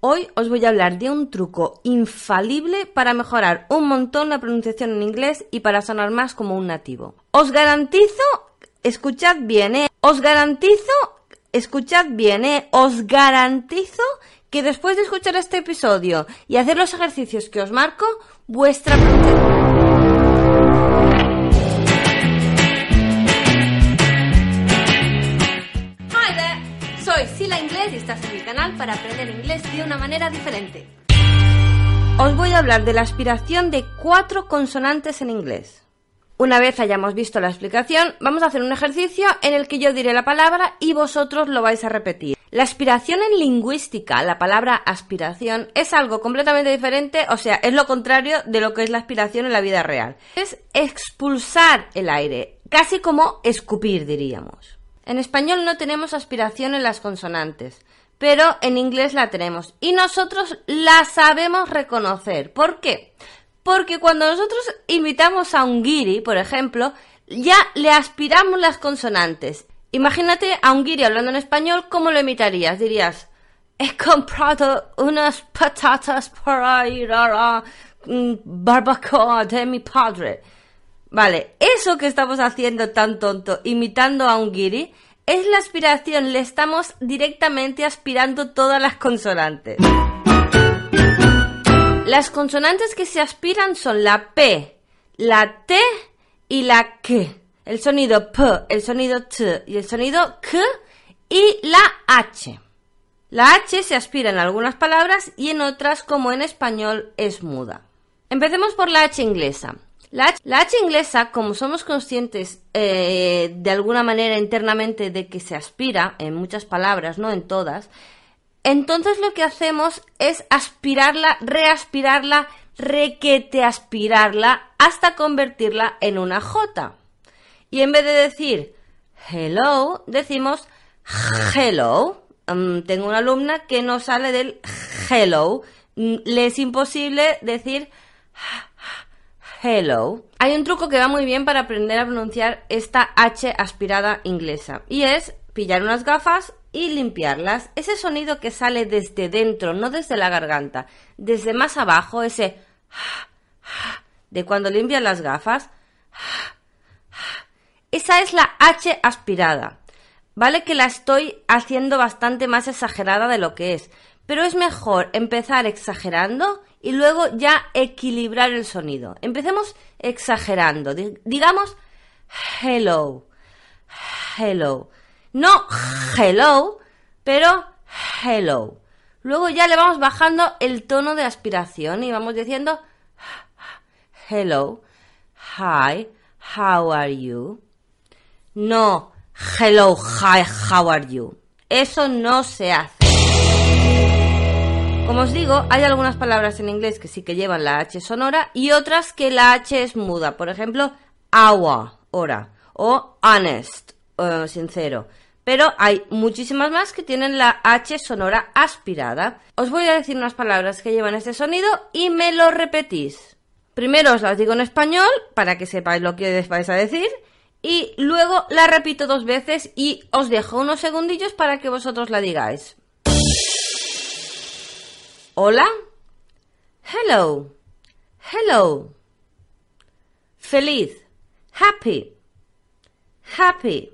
Hoy os voy a hablar de un truco infalible para mejorar un montón la pronunciación en inglés y para sonar más como un nativo. Os garantizo, escuchad bien, ¿eh? Os garantizo, escuchad bien, ¿eh? Os garantizo que después de escuchar este episodio y hacer los ejercicios que os marco, vuestra pronunciación... para aprender inglés de una manera diferente. Os voy a hablar de la aspiración de cuatro consonantes en inglés. Una vez hayamos visto la explicación, vamos a hacer un ejercicio en el que yo diré la palabra y vosotros lo vais a repetir. La aspiración en lingüística, la palabra aspiración, es algo completamente diferente, o sea, es lo contrario de lo que es la aspiración en la vida real. Es expulsar el aire, casi como escupir, diríamos. En español no tenemos aspiración en las consonantes, pero en inglés la tenemos y nosotros la sabemos reconocer. ¿Por qué? Porque cuando nosotros imitamos a un guiri, por ejemplo, ya le aspiramos las consonantes. Imagínate a un guiri hablando en español, ¿cómo lo imitarías? Dirías, he comprado unas patatas para ir a la mm, barbacoa de mi padre. Vale, eso que estamos haciendo tan tonto, imitando a un guiri, es la aspiración, le estamos directamente aspirando todas las consonantes. Las consonantes que se aspiran son la P, la T y la K. El sonido P, el sonido T y el sonido K y la H. La H se aspira en algunas palabras y en otras, como en español, es muda. Empecemos por la H inglesa. La H, la H inglesa, como somos conscientes eh, de alguna manera internamente de que se aspira en muchas palabras, no en todas, entonces lo que hacemos es aspirarla, reaspirarla, requete aspirarla hasta convertirla en una J. Y en vez de decir hello, decimos hello. Um, tengo una alumna que no sale del hello. Mm, Le es imposible decir hello. Hay un truco que va muy bien para aprender a pronunciar esta H aspirada inglesa y es pillar unas gafas y limpiarlas. Ese sonido que sale desde dentro, no desde la garganta, desde más abajo, ese de cuando limpias las gafas. Esa es la H aspirada. Vale que la estoy haciendo bastante más exagerada de lo que es, pero es mejor empezar exagerando y luego ya equilibrar el sonido. Empecemos exagerando. Digamos hello. Hello. No hello, pero hello. Luego ya le vamos bajando el tono de aspiración y vamos diciendo hello, hi, how are you? No, hello, hi, how are you? Eso no se hace. Como os digo, hay algunas palabras en inglés que sí que llevan la H sonora y otras que la H es muda. Por ejemplo, hour, hora, o honest, uh, sincero. Pero hay muchísimas más que tienen la H sonora aspirada. Os voy a decir unas palabras que llevan este sonido y me lo repetís. Primero os las digo en español para que sepáis lo que vais a decir y luego la repito dos veces y os dejo unos segundillos para que vosotros la digáis. Hola. Hello. Hello. Feliz. Happy. Happy.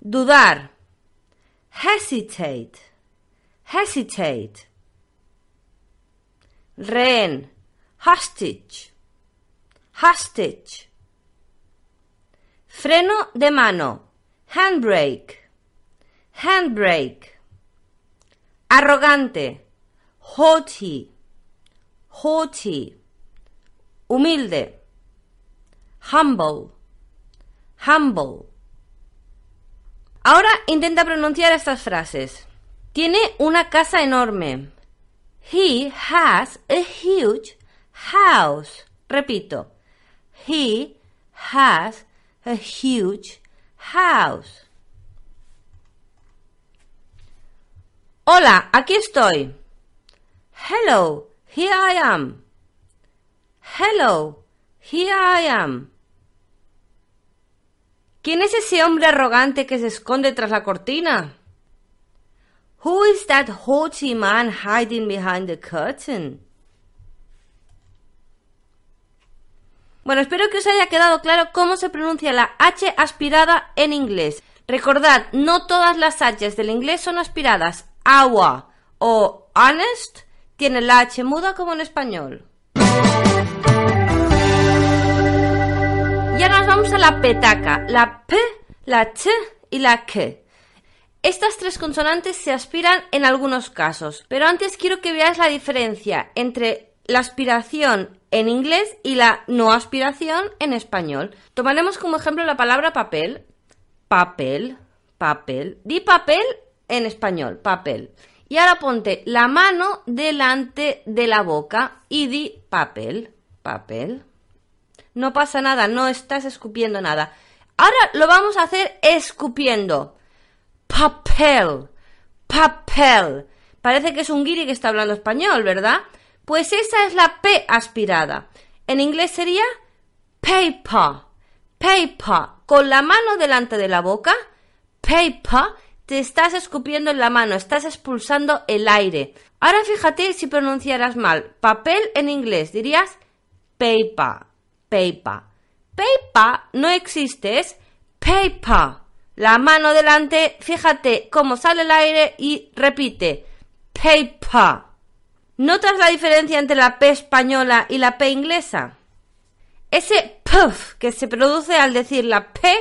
Dudar. Hesitate. Hesitate. Rehén. Hostage. Hostage. Freno de mano. Handbrake. Handbrake. Arrogante. Haughty. Haughty. Humilde. Humble. Humble. Ahora intenta pronunciar estas frases. Tiene una casa enorme. He has a huge house. Repito. He has a huge house. Hola, aquí estoy. Hello, here I am. Hello, here I am. ¿Quién es ese hombre arrogante que se esconde tras la cortina? Who is that haughty man hiding behind the curtain? Bueno, espero que os haya quedado claro cómo se pronuncia la H aspirada en inglés. Recordad, no todas las H's del inglés son aspiradas. Agua o honest tienen la H muda como en español. Ya nos vamos a la petaca. La P, la T y la K. Estas tres consonantes se aspiran en algunos casos, pero antes quiero que veáis la diferencia entre la aspiración en inglés y la no aspiración en español. Tomaremos como ejemplo la palabra papel. Papel, papel. Di papel en español, papel. Y ahora ponte la mano delante de la boca y di papel, papel. No pasa nada, no estás escupiendo nada. Ahora lo vamos a hacer escupiendo. Papel, papel. Parece que es un guiri que está hablando español, ¿verdad? Pues esa es la P aspirada. En inglés sería paper, paper. Con la mano delante de la boca, paper, te estás escupiendo en la mano, estás expulsando el aire. Ahora fíjate si pronunciaras mal. Papel en inglés dirías paper, paper. Paper no existe, es paper. La mano delante, fíjate cómo sale el aire y repite paper. ¿Notas la diferencia entre la P española y la P inglesa? Ese puff que se produce al decir la P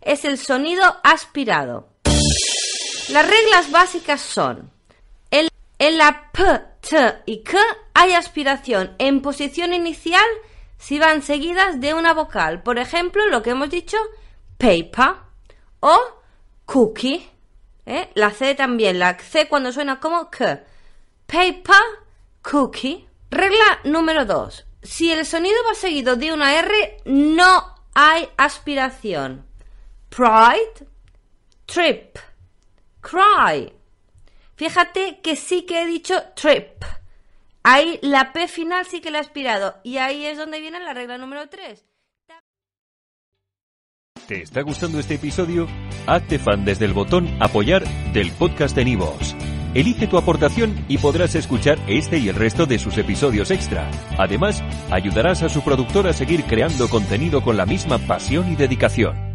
es el sonido aspirado. Las reglas básicas son en, en la P, T y K hay aspiración en posición inicial si van seguidas de una vocal. Por ejemplo, lo que hemos dicho, paper o cookie. ¿eh? La C también, la C cuando suena como K. Paper cookie. Regla número 2. Si el sonido va seguido de una R, no hay aspiración. Pride, trip, cry. Fíjate que sí que he dicho trip. Ahí la P final sí que la he aspirado. Y ahí es donde viene la regla número 3. ¿Te está gustando este episodio? Hazte fan desde el botón apoyar del podcast de Nivos. Elige tu aportación y podrás escuchar este y el resto de sus episodios extra. Además, ayudarás a su productor a seguir creando contenido con la misma pasión y dedicación.